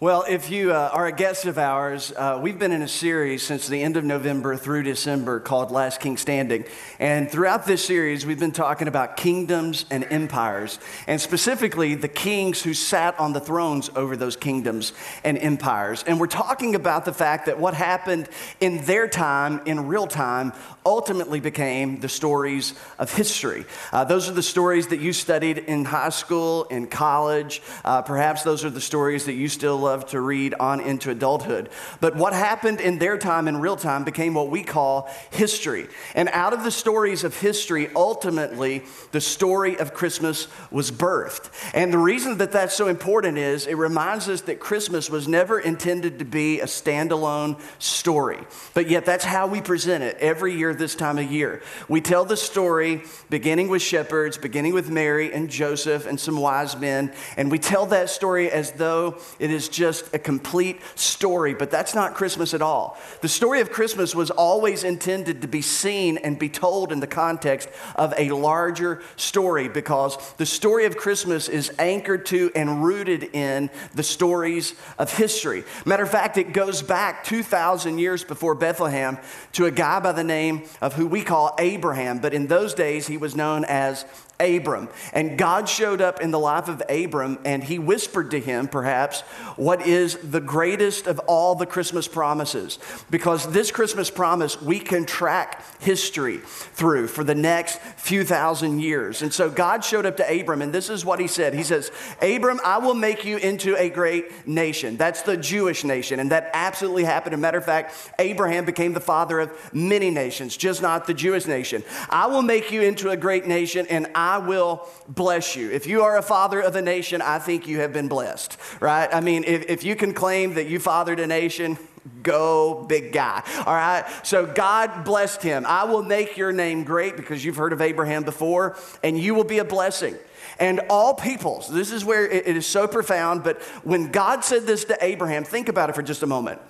Well, if you uh, are a guest of ours, uh, we've been in a series since the end of November through December called Last King Standing. And throughout this series, we've been talking about kingdoms and empires, and specifically the kings who sat on the thrones over those kingdoms and empires. And we're talking about the fact that what happened in their time, in real time, ultimately became the stories of history. Uh, those are the stories that you studied in high school, in college. Uh, perhaps those are the stories that you still love to read on into adulthood. But what happened in their time, in real time, became what we call history. And out of the stories of history, ultimately, the story of Christmas was birthed. And the reason that that's so important is it reminds us that Christmas was never intended to be a standalone story. But yet, that's how we present it every year this time of year. We tell the story beginning with shepherds, beginning with Mary and Joseph and some wise men, and we tell that story as though it is just a complete story, but that's not Christmas at all. The story of Christmas was always intended to be seen and be told in the context of a larger story because the story of Christmas is anchored to and rooted in the stories of history. Matter of fact, it goes back 2,000 years before Bethlehem to a guy by the name of who we call Abraham, but in those days he was known as Abram. And God showed up in the life of Abram and he whispered to him, perhaps, what is the greatest of all the Christmas promises. Because this Christmas promise we can track history through for the next few thousand years. And so God showed up to Abram and this is what he said He says, Abram, I will make you into a great nation. That's the Jewish nation. And that absolutely happened. As a matter of fact, Abraham became the father of many nations, just not the Jewish nation. I will make you into a great nation and I I will bless you. If you are a father of a nation, I think you have been blessed, right? I mean, if, if you can claim that you fathered a nation, go big guy. All right. So God blessed him. I will make your name great because you've heard of Abraham before, and you will be a blessing. And all peoples, this is where it is so profound, but when God said this to Abraham, think about it for just a moment.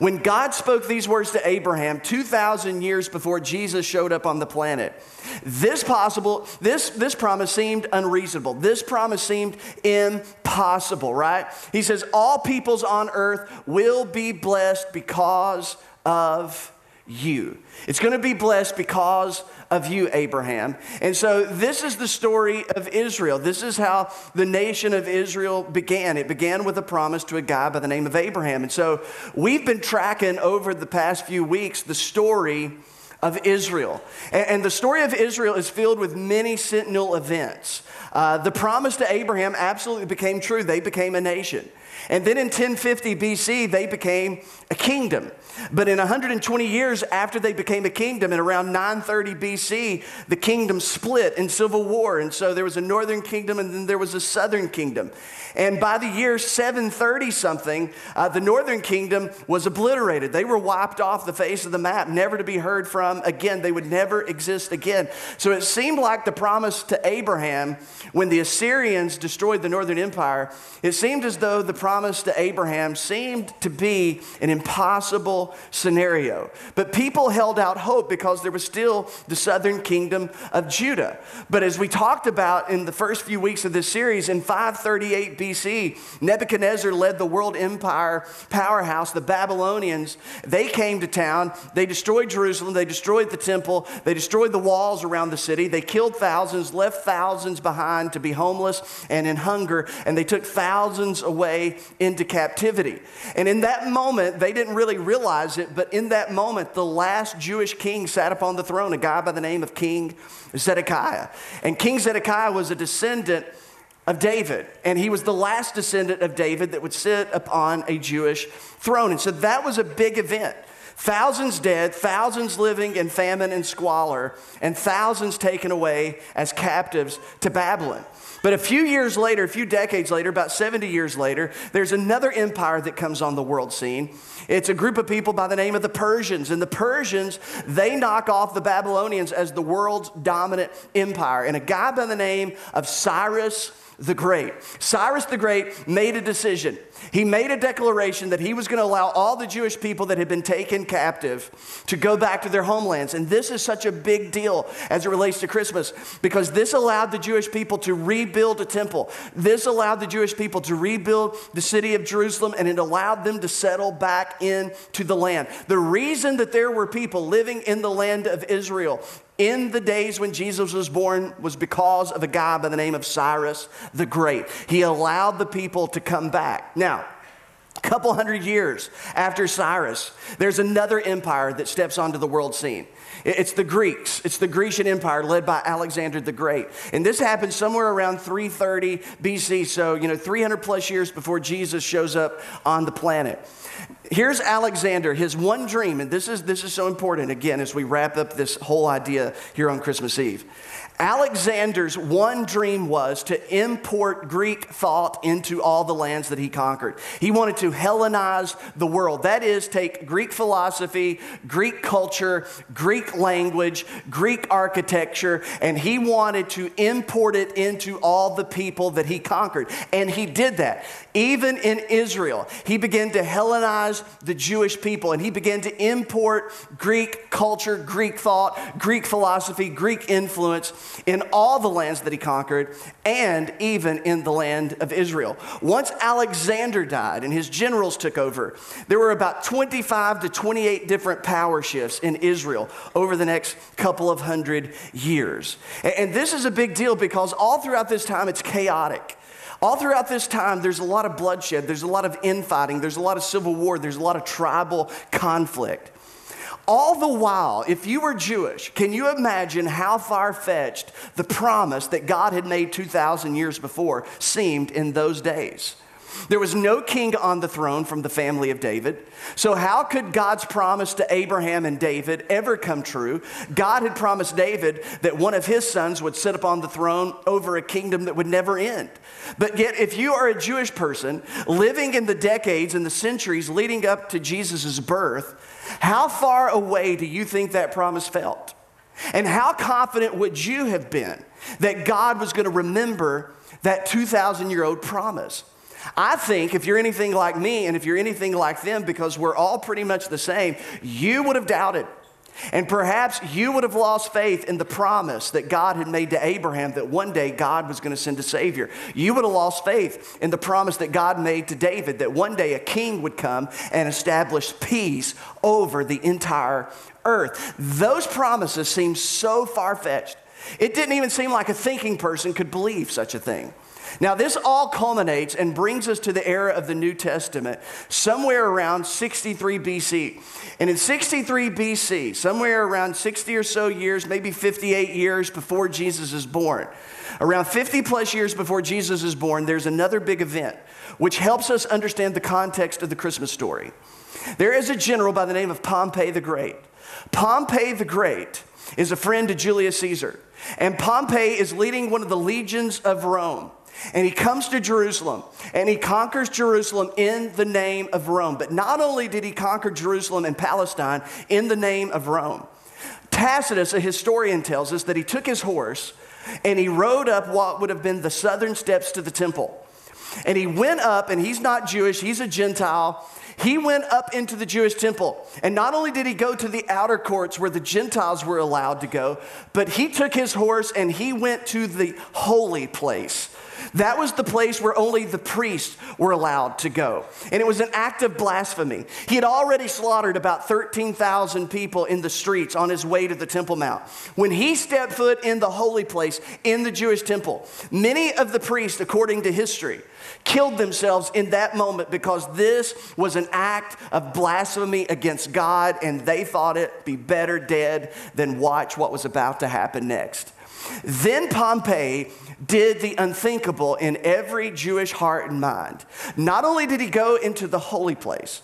When God spoke these words to Abraham 2,000 years before Jesus showed up on the planet, this possible, this, this promise seemed unreasonable. This promise seemed impossible, right? He says, All peoples on earth will be blessed because of you. It's going to be blessed because of you, Abraham. And so, this is the story of Israel. This is how the nation of Israel began. It began with a promise to a guy by the name of Abraham. And so, we've been tracking over the past few weeks the story of Israel. And, the story of Israel is filled with many sentinel events. Uh, the promise to Abraham absolutely became true. They became a nation. And then in 1050 BC, they became a kingdom. But in 120 years after they became a kingdom, in around 930 BC, the kingdom split in civil war. And so there was a northern kingdom and then there was a southern kingdom. And by the year 730 something, uh, the northern kingdom was obliterated. They were wiped off the face of the map, never to be heard from again. They would never exist again. So it seemed like the promise to Abraham when the Assyrians destroyed the northern empire, it seemed as though the promise to Abraham seemed to be an impossible scenario. But people held out hope because there was still the southern kingdom of Judah. But as we talked about in the first few weeks of this series, in 538 BC, Nebuchadnezzar led the world empire powerhouse, the Babylonians. They came to town, they destroyed Jerusalem, they destroyed the temple, they destroyed the walls around the city, they killed thousands, left thousands behind to be homeless and in hunger, and they took thousands away into captivity. And in that moment, they didn't really realize it, but in that moment, the last Jewish king sat upon the throne, a guy by the name of King Zedekiah. And King Zedekiah was a descendant of David. And he was the last descendant of David that would sit upon a Jewish throne. And so that was a big event. Thousands dead, thousands living in famine and squalor, and thousands taken away as captives to Babylon. But a few years later, a few decades later, about 70 years later, there's another empire that comes on the world scene. It's a group of people by the name of the Persians. And the Persians, they knock off the Babylonians as the world's dominant empire. And a guy by the name of Cyrus the Great. Cyrus the Great made a decision. He made a declaration that he was going to allow all the Jewish people that had been taken captive to go back to their homelands. And this is such a big deal as it relates to Christmas because this allowed the Jewish people to rebuild a temple. This allowed the Jewish people to rebuild the city of Jerusalem and it allowed them to settle back into the land. The reason that there were people living in the land of Israel in the days when Jesus was born was because of a guy by the name of Cyrus the Great. He allowed the people to come back. Now, couple hundred years after Cyrus, there's another empire that steps onto the world scene. It's the Greeks. It's the Grecian Empire led by Alexander the Great. And this happened somewhere around 330 BC, so, you know, 300 plus years before Jesus shows up on the planet. Here's Alexander, his one dream, and this is, this is so important again as we wrap up this whole idea here on Christmas Eve. Alexander's one dream was to import Greek thought into all the lands that he conquered. He wanted to Hellenize the world. That is, take Greek philosophy, Greek culture, Greek language, Greek architecture, and he wanted to import it into all the people that he conquered. And he did that. Even in Israel, he began to Hellenize the Jewish people and he began to import Greek culture, Greek thought, Greek philosophy, Greek influence in all the lands that he conquered and even in the land of Israel. Once Alexander died and his generals took over, there were about 25 to 28 different power shifts in Israel over the next couple of hundred years. And this is a big deal because all throughout this time it's chaotic. All throughout this time, there's a lot of bloodshed, there's a lot of infighting, there's a lot of civil war, there's a lot of tribal conflict. All the while, if you were Jewish, can you imagine how far fetched the promise that God had made 2,000 years before seemed in those days? There was no king on the throne from the family of David. So, how could God's promise to Abraham and David ever come true? God had promised David that one of his sons would sit upon the throne over a kingdom that would never end. But yet, if you are a Jewish person living in the decades and the centuries leading up to Jesus' birth, how far away do you think that promise felt? And how confident would you have been that God was going to remember that 2,000 year old promise? I think if you're anything like me and if you're anything like them, because we're all pretty much the same, you would have doubted. And perhaps you would have lost faith in the promise that God had made to Abraham that one day God was going to send a Savior. You would have lost faith in the promise that God made to David that one day a king would come and establish peace over the entire earth. Those promises seem so far fetched. It didn't even seem like a thinking person could believe such a thing. Now, this all culminates and brings us to the era of the New Testament, somewhere around 63 BC. And in 63 BC, somewhere around 60 or so years, maybe 58 years before Jesus is born, around 50 plus years before Jesus is born, there's another big event which helps us understand the context of the Christmas story. There is a general by the name of Pompey the Great. Pompey the Great is a friend to Julius Caesar. And Pompey is leading one of the legions of Rome. And he comes to Jerusalem and he conquers Jerusalem in the name of Rome. But not only did he conquer Jerusalem and Palestine in the name of Rome, Tacitus, a historian, tells us that he took his horse and he rode up what would have been the southern steps to the temple. And he went up, and he's not Jewish, he's a Gentile. He went up into the Jewish temple. And not only did he go to the outer courts where the Gentiles were allowed to go, but he took his horse and he went to the holy place that was the place where only the priests were allowed to go. And it was an act of blasphemy. He had already slaughtered about 13,000 people in the streets on his way to the Temple Mount. When he stepped foot in the holy place in the Jewish temple, many of the priests, according to history, killed themselves in that moment because this was an act of blasphemy against God, and they thought it be better dead than watch what was about to happen next. Then Pompey did the unthinkable in every Jewish heart and mind. Not only did he go into the holy place,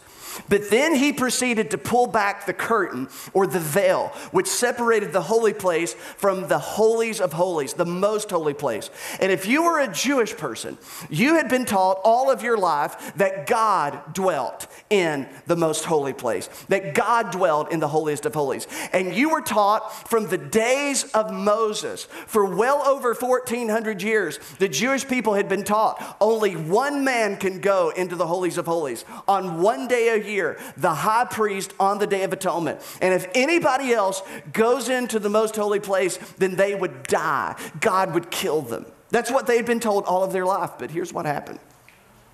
but then he proceeded to pull back the curtain or the veil, which separated the holy place from the holies of holies, the most holy place. And if you were a Jewish person, you had been taught all of your life that God dwelt in the most holy place, that God dwelled in the holiest of holies. And you were taught from the days of Moses, for well over 1400 years, the Jewish people had been taught only one man can go into the holies of holies on one day a year, the high priest on the day of atonement. And if anybody else goes into the most holy place, then they would die. God would kill them. That's what they had been told all of their life. But here's what happened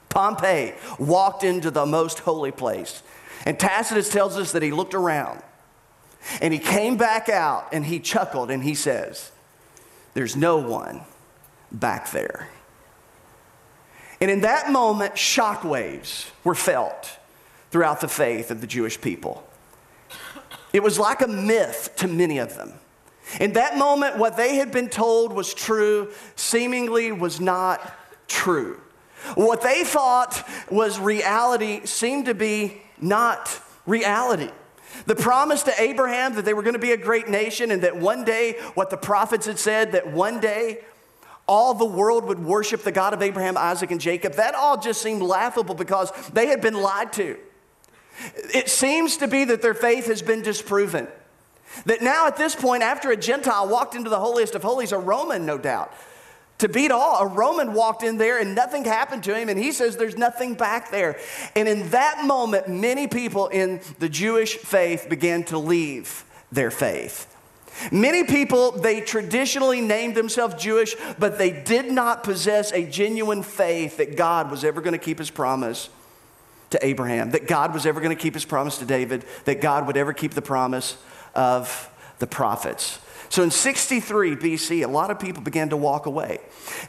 Pompey walked into the most holy place. And Tacitus tells us that he looked around and he came back out and he chuckled and he says, There's no one back there. And in that moment, shockwaves were felt throughout the faith of the Jewish people. It was like a myth to many of them. In that moment, what they had been told was true seemingly was not true. What they thought was reality seemed to be not reality. The promise to Abraham that they were going to be a great nation and that one day, what the prophets had said, that one day all the world would worship the God of Abraham, Isaac, and Jacob, that all just seemed laughable because they had been lied to. It seems to be that their faith has been disproven. That now, at this point, after a Gentile walked into the holiest of holies, a Roman, no doubt, to beat all, a Roman walked in there and nothing happened to him, and he says there's nothing back there. And in that moment, many people in the Jewish faith began to leave their faith. Many people, they traditionally named themselves Jewish, but they did not possess a genuine faith that God was ever going to keep his promise to Abraham, that God was ever going to keep his promise to David, that God would ever keep the promise of the prophets. So in 63 BC, a lot of people began to walk away.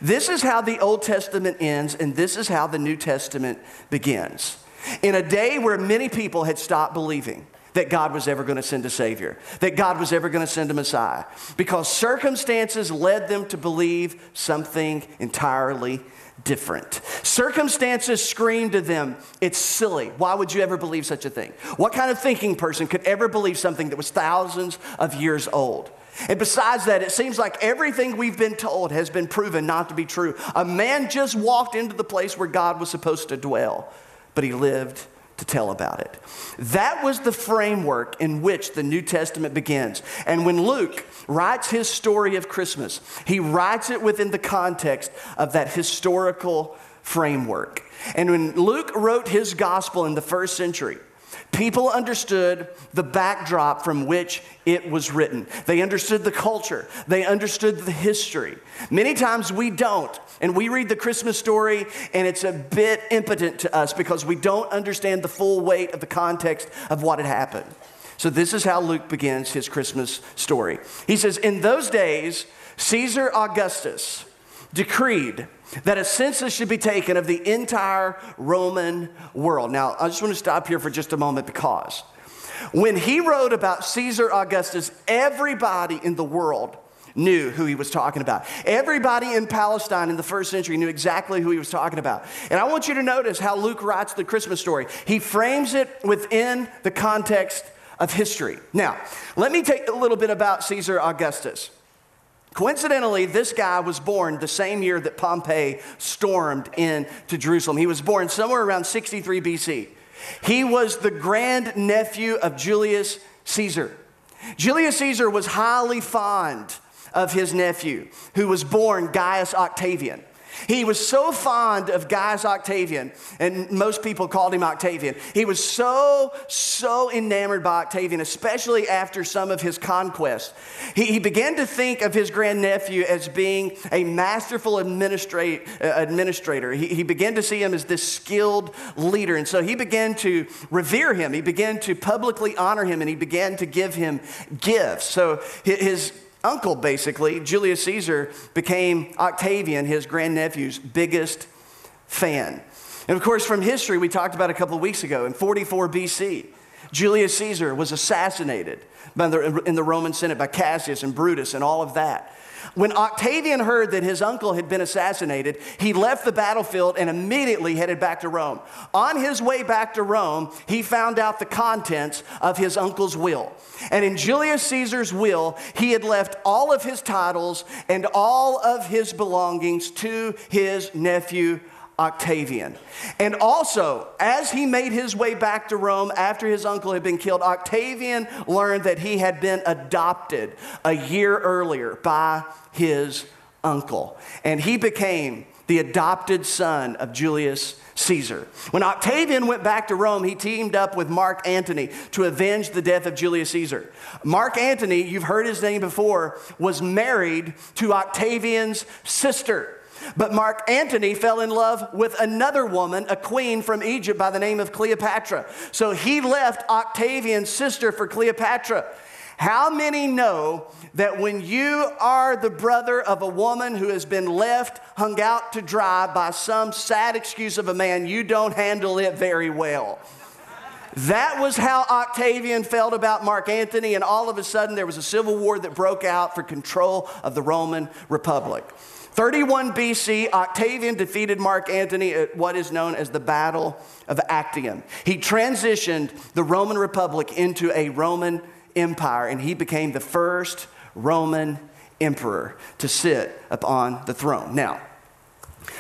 This is how the Old Testament ends, and this is how the New Testament begins. In a day where many people had stopped believing that God was ever going to send a Savior, that God was ever going to send a Messiah, because circumstances led them to believe something entirely different. Circumstances scream to them, it's silly. Why would you ever believe such a thing? What kind of thinking person could ever believe something that was thousands of years old? And besides that, it seems like everything we've been told has been proven not to be true. A man just walked into the place where God was supposed to dwell, but he lived to tell about it. That was the framework in which the New Testament begins. And when Luke writes his story of Christmas, he writes it within the context of that historical framework. And when Luke wrote his gospel in the first century, People understood the backdrop from which it was written. They understood the culture. They understood the history. Many times we don't. And we read the Christmas story and it's a bit impotent to us because we don't understand the full weight of the context of what had happened. So, this is how Luke begins his Christmas story. He says, In those days, Caesar Augustus decreed that a census should be taken of the entire Roman world. Now, I just want to stop here for just a moment because when he wrote about Caesar Augustus, everybody in the world knew who he was talking about. Everybody in Palestine in the first century knew exactly who he was talking about. And I want you to notice how Luke writes the Christmas story. He frames it within the context of history. Now, let me take a little bit about Caesar Augustus. Coincidentally, this guy was born the same year that Pompey stormed into Jerusalem. He was born somewhere around 63 BC. He was the grand nephew of Julius Caesar. Julius Caesar was highly fond of his nephew, who was born Gaius Octavian. He was so fond of Gaius Octavian, and most people called him Octavian. He was so, so enamored by Octavian, especially after some of his conquests. He, he began to think of his grandnephew as being a masterful administrate, uh, administrator. He, he began to see him as this skilled leader, and so he began to revere him. He began to publicly honor him, and he began to give him gifts. So his uncle, basically, Julius Caesar, became Octavian, his grandnephew's biggest fan. And of course, from history, we talked about a couple of weeks ago, in 44 BC, Julius Caesar was assassinated the, in the Roman Senate by Cassius and Brutus and all of that. When Octavian heard that his uncle had been assassinated, he left the battlefield and immediately headed back to Rome. On his way back to Rome, he found out the contents of his uncle's will. And in Julius Caesar's will, he had left all of his titles and all of his belongings to his nephew Octavian. And also, as he made his way back to Rome after his uncle had been killed, Octavian learned that he had been adopted a year earlier by his uncle. And he became the adopted son of Julius Caesar. When Octavian went back to Rome, he teamed up with Mark Antony to avenge the death of Julius Caesar. Mark Antony, you've heard his name before, was married to Octavian's sister. But Mark Antony fell in love with another woman, a queen from Egypt by the name of Cleopatra. So he left Octavian's sister for Cleopatra. How many know that when you are the brother of a woman who has been left hung out to dry by some sad excuse of a man, you don't handle it very well? That was how Octavian felt about Mark Antony, and all of a sudden there was a civil war that broke out for control of the Roman Republic. 31 BC, Octavian defeated Mark Antony at what is known as the Battle of Actium. He transitioned the Roman Republic into a Roman Empire, and he became the first Roman emperor to sit upon the throne. Now,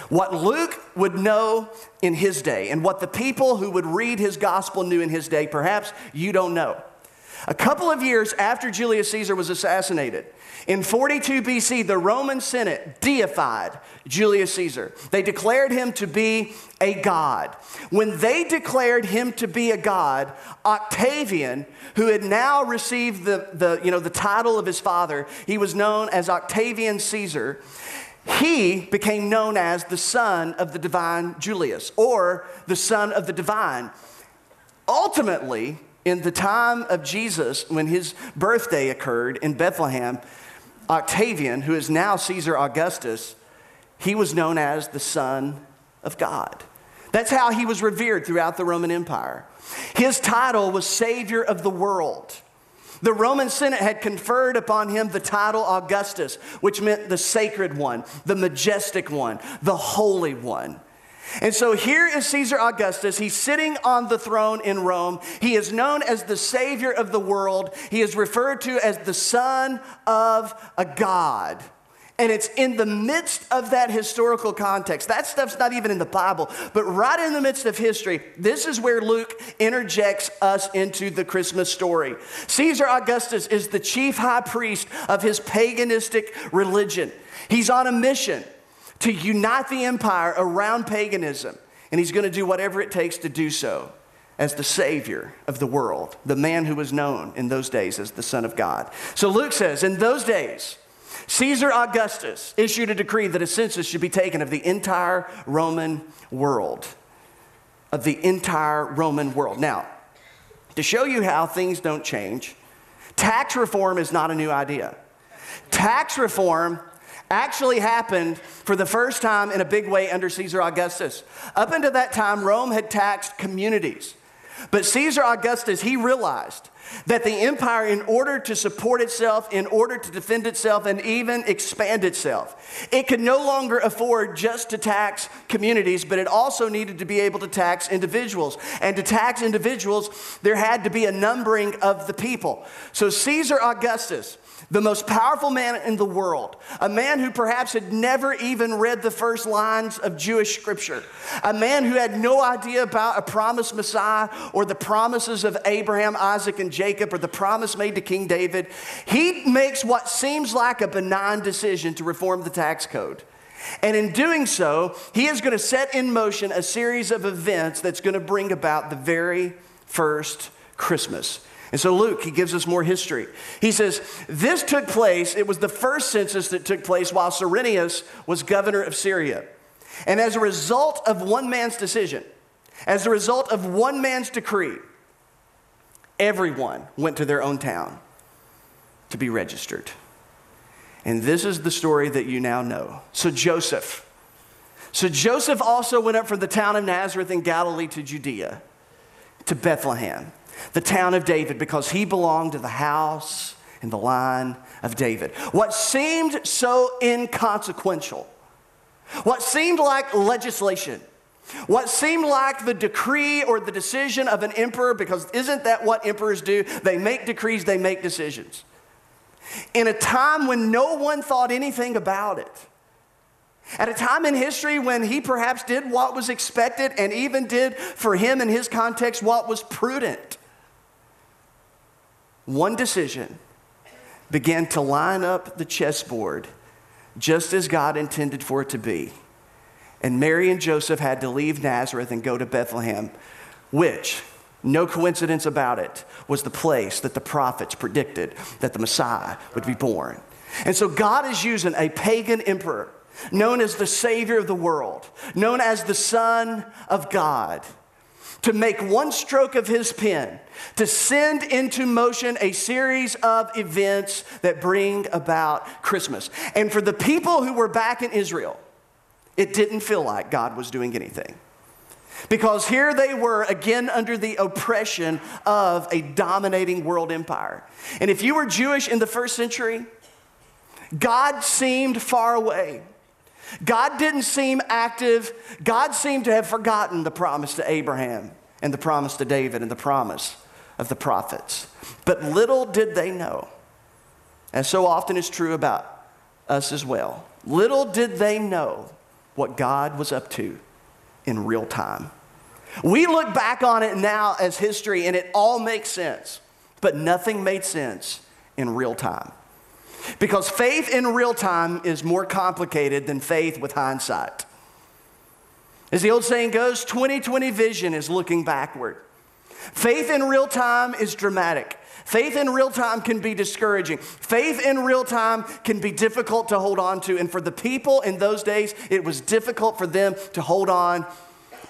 what Luke would know in his day, and what the people who would read his gospel knew in his day, perhaps you don't know. A couple of years after Julius Caesar was assassinated, in 42 BC, the Roman Senate deified Julius Caesar. They declared him to be a god. When they declared him to be a god, Octavian, who had now received the, the, you know, the title of his father, he was known as Octavian Caesar. He became known as the son of the divine Julius, or the son of the divine. Ultimately, in the time of Jesus, when his birthday occurred in Bethlehem, Octavian, who is now Caesar Augustus, he was known as the Son of God. That's how he was revered throughout the Roman Empire. His title was Savior of the World. The Roman Senate had conferred upon him the title Augustus, which meant the sacred one, the majestic one, the holy one. And so here is Caesar Augustus. He's sitting on the throne in Rome. He is known as the Savior of the world. He is referred to as the Son of a God. And it's in the midst of that historical context. That stuff's not even in the Bible, but right in the midst of history, this is where Luke interjects us into the Christmas story. Caesar Augustus is the chief high priest of his paganistic religion. He's on a mission to unite the empire around paganism. And he's going to do whatever it takes to do so as the Savior of the world, the man who was known in those days as the Son of God. So Luke says, in those days, Caesar Augustus issued a decree that a census should be taken of the entire Roman world. Of the entire Roman world. Now, to show you how things don't change, tax reform is not a new idea. Tax reform actually happened for the first time in a big way under Caesar Augustus. Up until that time, Rome had taxed communities. But Caesar Augustus, he realized that the empire, in order to support itself, in order to defend itself, and even expand itself, it could no longer afford just to tax communities, but it also needed to be able to tax individuals. And to tax individuals, there had to be a numbering of the people. So Caesar Augustus, the most powerful man in the world, a man who perhaps had never even read the first lines of Jewish scripture, a man who had no idea about a promised Messiah or the promises of Abraham, Isaac, and Jacob or the promise made to King David. He makes what seems like a benign decision to reform the tax code. And in doing so, he is going to set in motion a series of events that's going to bring about the very first Christmas. And so Luke, he gives us more history. He says, This took place, it was the first census that took place while Cyrenius was governor of Syria. And as a result of one man's decision, as a result of one man's decree, everyone went to their own town to be registered. And this is the story that you now know. So Joseph. So Joseph also went up from the town of Nazareth in Galilee to Judea, to Bethlehem the town of David, because he belonged to the house and the line of David. What seemed so inconsequential, what seemed like legislation, what seemed like the decree or the decision of an emperor, because isn't that what emperors do? They make decrees, they make decisions. In a time when no one thought anything about it, At a time in history when he perhaps did what was expected and even did for him in his context what was prudent. One decision began to line up the chessboard just as God intended for it to be. And Mary and Joseph had to leave Nazareth and go to Bethlehem, which, no coincidence about it, was the place that the prophets predicted that the Messiah would be born. And so God is using a pagan emperor, known as the Savior of the world, known as the Son of God, to make one stroke of his pen, to send into motion a series of events that bring about Christmas. And for the people who were back in Israel, it didn't feel like God was doing anything. Because here they were again under the oppression of a dominating world empire. And if you were Jewish in the first century, God seemed far away. God didn't seem active. God seemed to have forgotten the promise to Abraham and the promise to David and the promise of the prophets. But little did they know, and so often is true about us as well, little did they know what God was up to in real time. We look back on it now as history and it all makes sense, but nothing made sense in real time. Because faith in real time is more complicated than faith with hindsight. As the old saying goes, 2020 vision is looking backward. Faith in real time is dramatic. Faith in real time can be discouraging. Faith in real time can be difficult to hold on to. And for the people in those days, it was difficult for them to hold on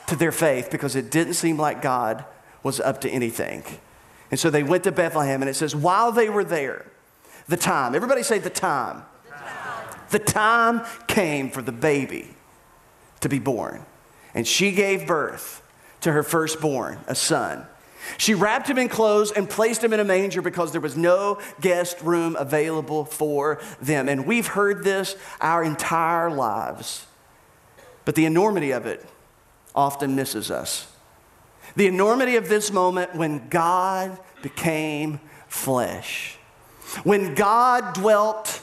to their faith because it didn't seem like God was up to anything. And so they went to Bethlehem, and it says, while they were there, the time, everybody say the time. The time, the time came for the baby to be born. And she gave birth to her firstborn, a son. She wrapped him in clothes and placed him in a manger because there was no guest room available for them. And we've heard this our entire lives. But the enormity of it often misses us. The enormity of this moment when God became flesh, when God dwelt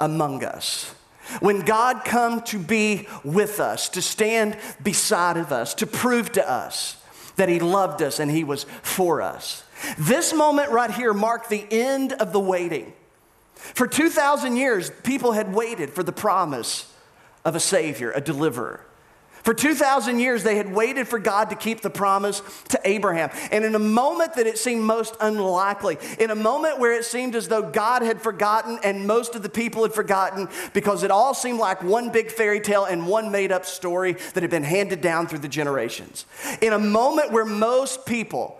among us. When God come to be with us, to stand beside of us, to prove to us that He loved us and He was for us. This moment right here marked the end of the waiting. For 2,000 years, people had waited for the promise of a Savior, a deliverer. For 2,000 years, they had waited for God to keep the promise to Abraham. And in a moment that it seemed most unlikely, in a moment where it seemed as though God had forgotten and most of the people had forgotten because it all seemed like one big fairy tale and one made up story that had been handed down through the generations. In a moment where most people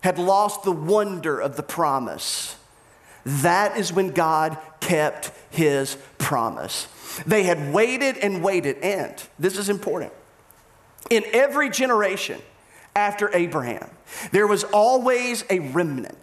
had lost the wonder of the promise, that is when God kept his promise. They had waited and waited, and this is important. In every generation after Abraham, there was always a remnant.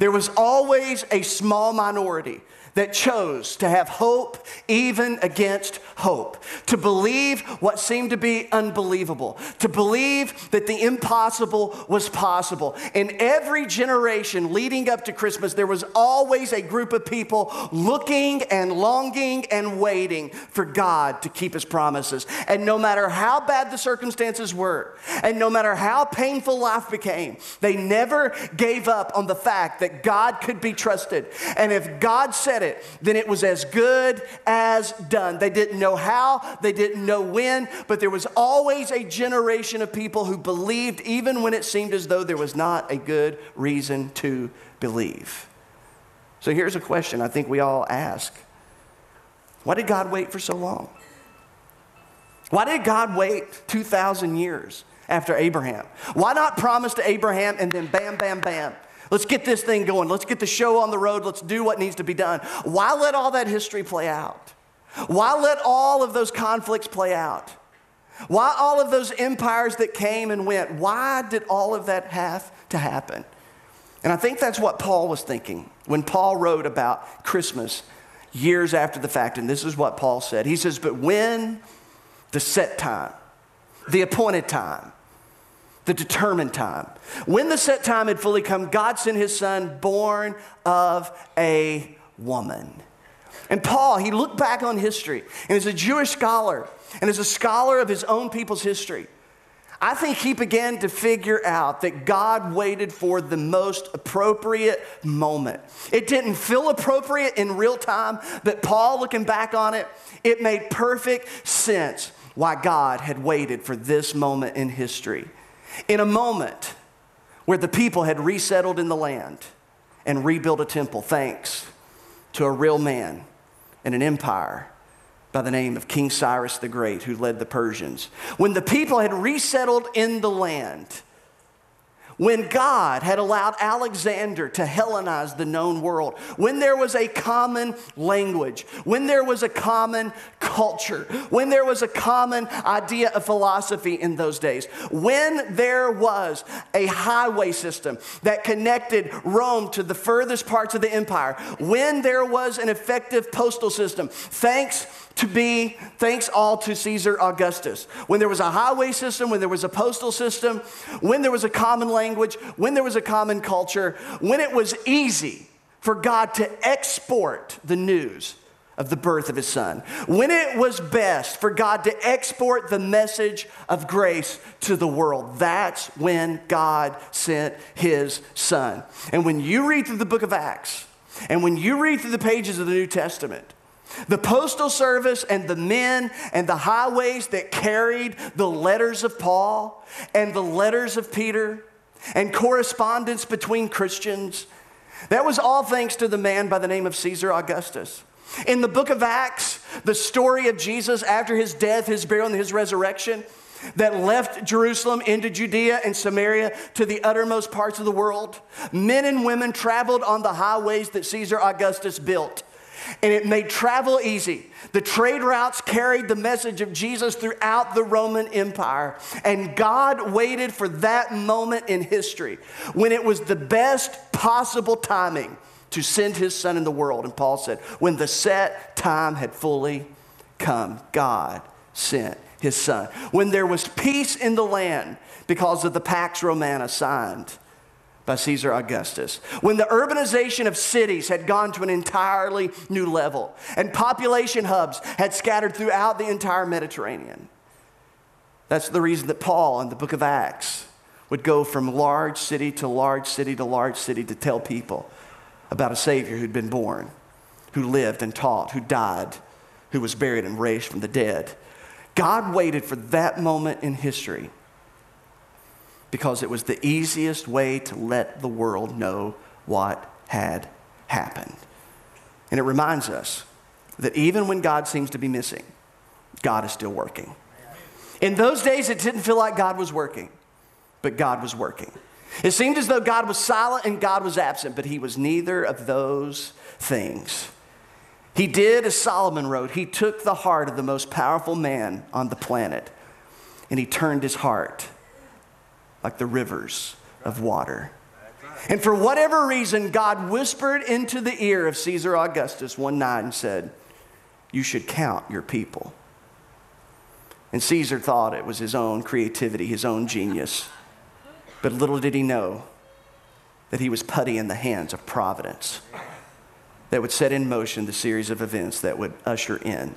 There was always a small minority that chose to have hope even against hope, to believe what seemed to be unbelievable, to believe that the impossible was possible. In every generation leading up to Christmas, there was always a group of people looking and longing and waiting for God to keep his promises. And no matter how bad the circumstances were, and no matter how painful life became, they never gave up on the fact that God could be trusted. And if God said said it, then it was as good as done. They didn't know how, they didn't know when, but there was always a generation of people who believed even when it seemed as though there was not a good reason to believe. So here's a question I think we all ask Why did God wait for so long? Why did God wait 2,000 years after Abraham? Why not promise to Abraham and then bam, bam, bam? Let's get this thing going. Let's get the show on the road. Let's do what needs to be done. Why let all that history play out? Why let all of those conflicts play out? Why all of those empires that came and went? Why did all of that have to happen? And I think that's what Paul was thinking when Paul wrote about Christmas years after the fact. And this is what Paul said He says, But when the set time, the appointed time, the determined time. When the set time had fully come, God sent his son, born of a woman. And Paul, he looked back on history, and as a Jewish scholar, and as a scholar of his own people's history, I think he began to figure out that God waited for the most appropriate moment. It didn't feel appropriate in real time, but Paul, looking back on it, it made perfect sense why God had waited for this moment in history. In a moment where the people had resettled in the land and rebuilt a temple, thanks to a real man and an empire by the name of King Cyrus the Great, who led the Persians. When the people had resettled in the land, when God had allowed Alexander to Hellenize the known world, when there was a common language, when there was a common culture, when there was a common idea of philosophy in those days, when there was a highway system that connected Rome to the furthest parts of the empire, when there was an effective postal system, thanks to be thanks all to Caesar Augustus. When there was a highway system, when there was a postal system, when there was a common language, when there was a common culture, when it was easy for God to export the news of the birth of his son, when it was best for God to export the message of grace to the world, that's when God sent his son. And when you read through the book of Acts, and when you read through the pages of the New Testament, the postal service and the men and the highways that carried the letters of Paul and the letters of Peter and correspondence between Christians, that was all thanks to the man by the name of Caesar Augustus. In the book of Acts, the story of Jesus after his death, his burial, and his resurrection, that left Jerusalem into Judea and Samaria to the uttermost parts of the world. Men and women traveled on the highways that Caesar Augustus built and it made travel easy. The trade routes carried the message of Jesus throughout the Roman Empire. And God waited for that moment in history when it was the best possible timing to send his son in the world. And Paul said, when the set time had fully come, God sent his son. When there was peace in the land because of the Pax Romana signed by Caesar Augustus. When the urbanization of cities had gone to an entirely new level and population hubs had scattered throughout the entire Mediterranean. That's the reason that Paul in the book of Acts would go from large city to large city to large city to tell people about a Savior who'd been born, who lived and taught, who died, who was buried and raised from the dead. God waited for that moment in history because it was the easiest way to let the world know what had happened. And it reminds us that even when God seems to be missing, God is still working. In those days, it didn't feel like God was working, but God was working. It seemed as though God was silent and God was absent, but he was neither of those things. He did as Solomon wrote, he took the heart of the most powerful man on the planet and he turned his heart like the rivers of water. And for whatever reason, God whispered into the ear of Caesar Augustus one night and said, You should count your people. And Caesar thought it was his own creativity, his own genius. But little did he know that he was putty in the hands of providence that would set in motion the series of events that would usher in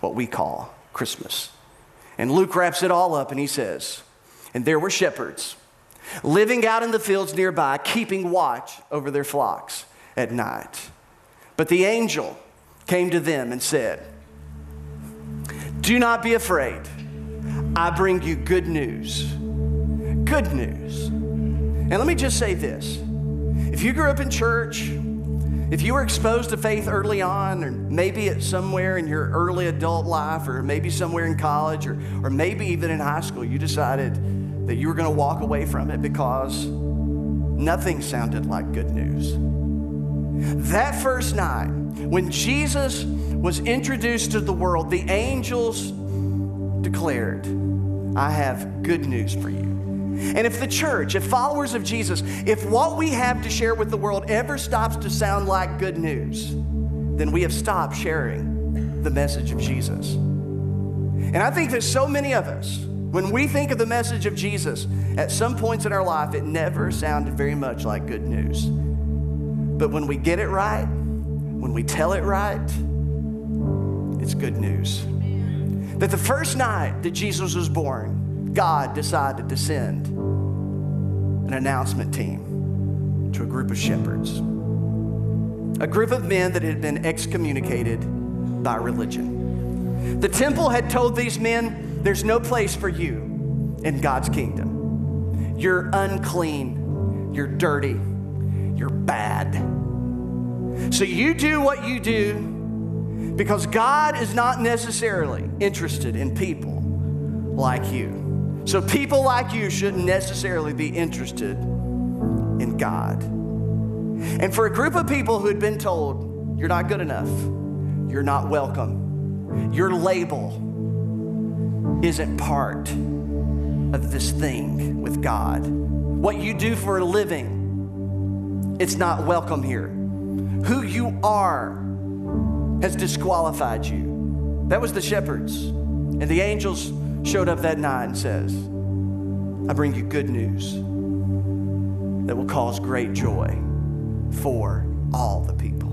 what we call Christmas. And Luke wraps it all up and he says, and there were shepherds living out in the fields nearby, keeping watch over their flocks at night. But the angel came to them and said, Do not be afraid. I bring you good news. Good news. And let me just say this if you grew up in church, if you were exposed to faith early on, or maybe it's somewhere in your early adult life, or maybe somewhere in college, or, or maybe even in high school, you decided that you were going to walk away from it because nothing sounded like good news. That first night, when Jesus was introduced to the world, the angels declared, I have good news for you. And if the church, if followers of Jesus, if what we have to share with the world ever stops to sound like good news, then we have stopped sharing the message of Jesus. And I think that so many of us, when we think of the message of Jesus, at some points in our life, it never sounded very much like good news. But when we get it right, when we tell it right, it's good news. That the first night that Jesus was born, God decided to send an announcement team to a group of shepherds, a group of men that had been excommunicated by religion. The temple had told these men, There's no place for you in God's kingdom. You're unclean, you're dirty, you're bad. So you do what you do because God is not necessarily interested in people like you. So people like you shouldn't necessarily be interested in God. And for a group of people who had been told, you're not good enough, you're not welcome, your label isn't part of this thing with God. What you do for a living, it's not welcome here. Who you are has disqualified you. That was the shepherds. And the angels showed up that night and says, I bring you good news that will cause great joy for all the people.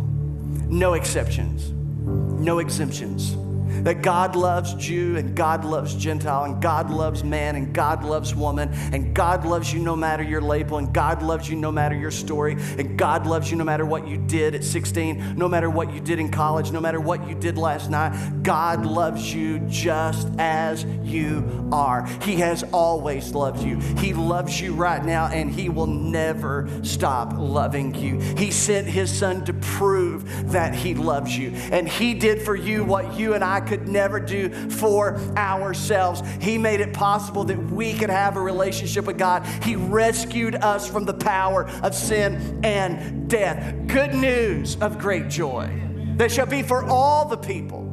No exceptions, no exemptions that God loves Jew and God loves Gentile and God loves man and God loves woman and God loves you no matter your label and God loves you no matter your story and God loves you no matter what you did at 16, no matter what you did in college, no matter what you did last night. God loves you just as you are. He has always loved you. He loves you right now and He will never stop loving you. He sent His Son to prove that He loves you and He did for you what you and I could never do for ourselves. He made it possible that we could have a relationship with God. He rescued us from the power of sin and death. Good news of great joy that shall be for all the people.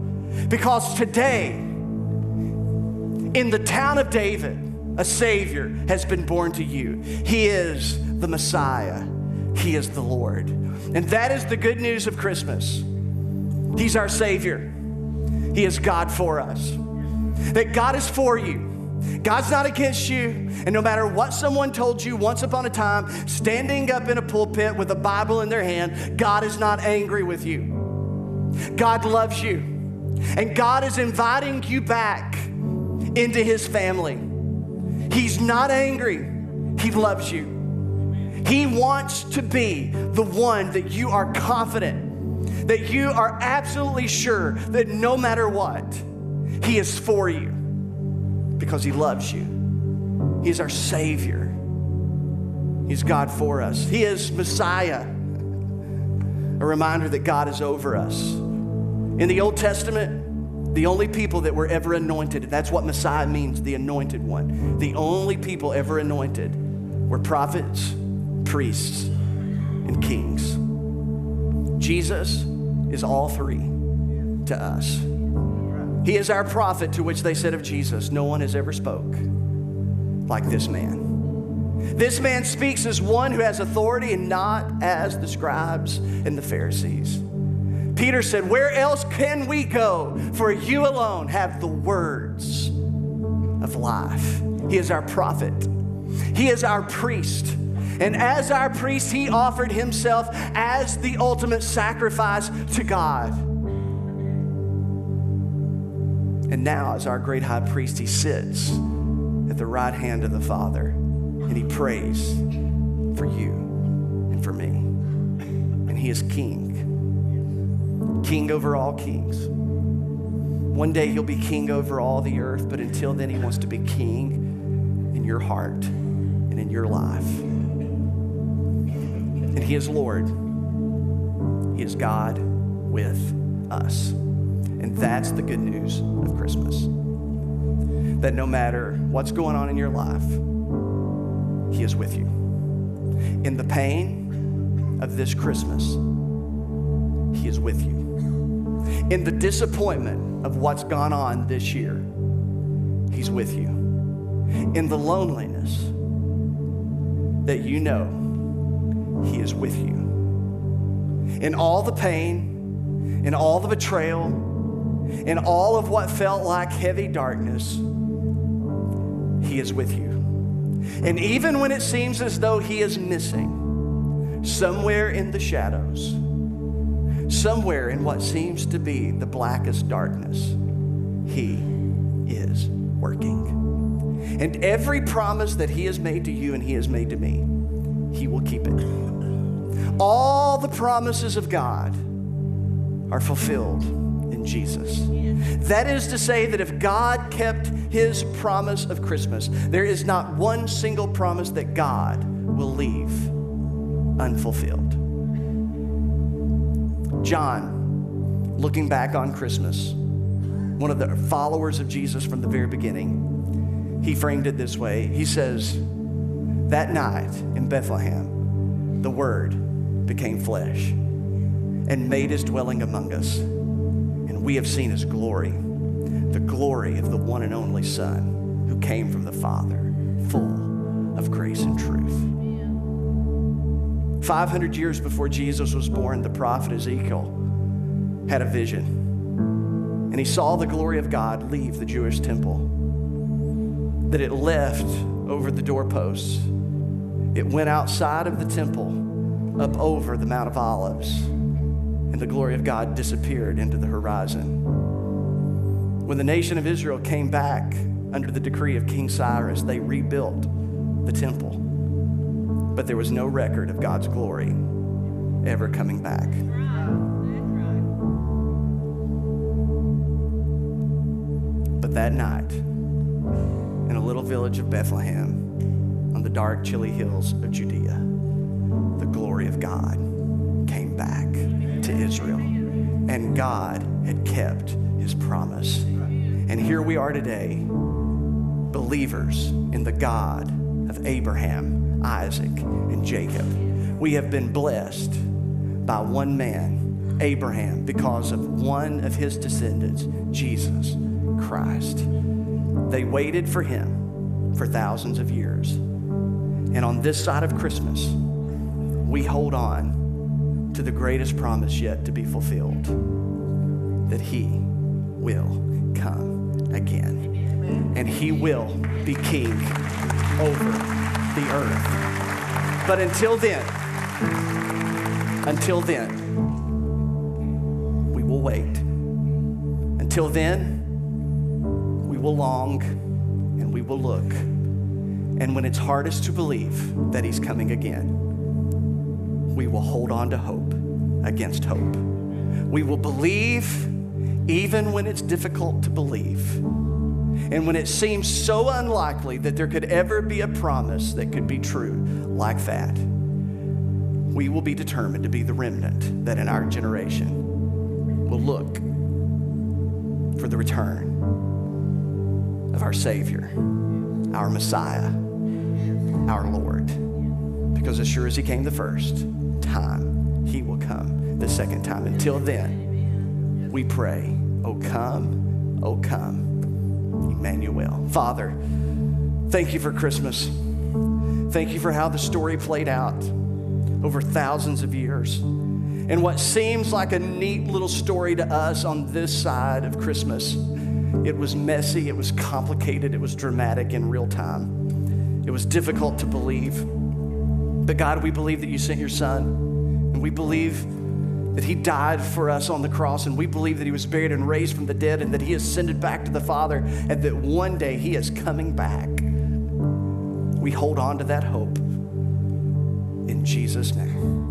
Because today, in the town of David, a Savior has been born to you. He is the Messiah, He is the Lord. And that is the good news of Christmas. He's our Savior. He is God for us. That God is for you. God's not against you. And no matter what someone told you once upon a time, standing up in a pulpit with a Bible in their hand, God is not angry with you. God loves you. And God is inviting you back into his family. He's not angry, he loves you. He wants to be the one that you are confident that you are absolutely sure that no matter what, He is for you because He loves you. He is our Savior. He's God for us. He is Messiah, a reminder that God is over us. In the Old Testament, the only people that were ever anointed, that's what Messiah means, the anointed one. The only people ever anointed were prophets, priests, and kings. Jesus is all three to us. He is our prophet, to which they said of Jesus, No one has ever spoke like this man. This man speaks as one who has authority and not as the scribes and the Pharisees. Peter said, Where else can we go? For you alone have the words of life. He is our prophet, He is our priest. And as our priest, he offered himself as the ultimate sacrifice to God. And now, as our great high priest, he sits at the right hand of the Father and he prays for you and for me. And he is king, king over all kings. One day he'll be king over all the earth, but until then, he wants to be king in your heart and in your life and He is Lord. He is God with us. And that's the good news of Christmas. That no matter what's going on in your life, He is with you. In the pain of this Christmas, He is with you. In the disappointment of what's gone on this year, He's with you. In the loneliness that you know he is with you. In all the pain, in all the betrayal, in all of what felt like heavy darkness, He is with you. And even when it seems as though He is missing, somewhere in the shadows, somewhere in what seems to be the blackest darkness, He is working. And every promise that He has made to you and He has made to me, He will keep it. All the promises of God are fulfilled in Jesus. That is to say, that if God kept His promise of Christmas, there is not one single promise that God will leave unfulfilled. John, looking back on Christmas, one of the followers of Jesus from the very beginning, he framed it this way. He says, That night in Bethlehem, the Word became flesh and made his dwelling among us. And we have seen his glory, the glory of the one and only Son who came from the Father, full of grace and truth. 500 years before Jesus was born, the prophet Ezekiel had a vision. And he saw the glory of God leave the Jewish temple. That it left over the doorposts. It went outside of the temple, up over the Mount of Olives. And the glory of God disappeared into the horizon. When the nation of Israel came back under the decree of King Cyrus, they rebuilt the temple but there was no record of God's glory ever coming back. But that night, in a little village of Bethlehem, the dark, chilly hills of Judea, the glory of God came back to Israel. And God had kept his promise. And here we are today, believers in the God of Abraham, Isaac, and Jacob. We have been blessed by one man, Abraham, because of one of his descendants, Jesus Christ. They waited for him for thousands of years. And on this side of Christmas, we hold on to the greatest promise yet to be fulfilled that he will come again. And he will be king over the earth. But until then, until then, we will wait. Until then, we will long and we will look. And when it's hardest to believe that He's coming again, we will hold on to hope against hope. We will believe even when it's difficult to believe. And when it seems so unlikely that there could ever be a promise that could be true like that, we will be determined to be the remnant that in our generation will look for the return of our Savior, our Messiah, our Lord. Because as sure as He came the first time, He will come the second time. Until then, we pray, Oh, come, oh, come. Emmanuel. Father, thank you for Christmas. Thank you for how the story played out over thousands of years. And what seems like a neat little story to us on this side of Christmas, it was messy, it was complicated, it was dramatic in real time. It was difficult to believe. But God, we believe that you sent your son, and we believe that he died for us on the cross, and we believe that he was buried and raised from the dead, and that he ascended back to the Father, and that one day he is coming back. We hold on to that hope in Jesus' name.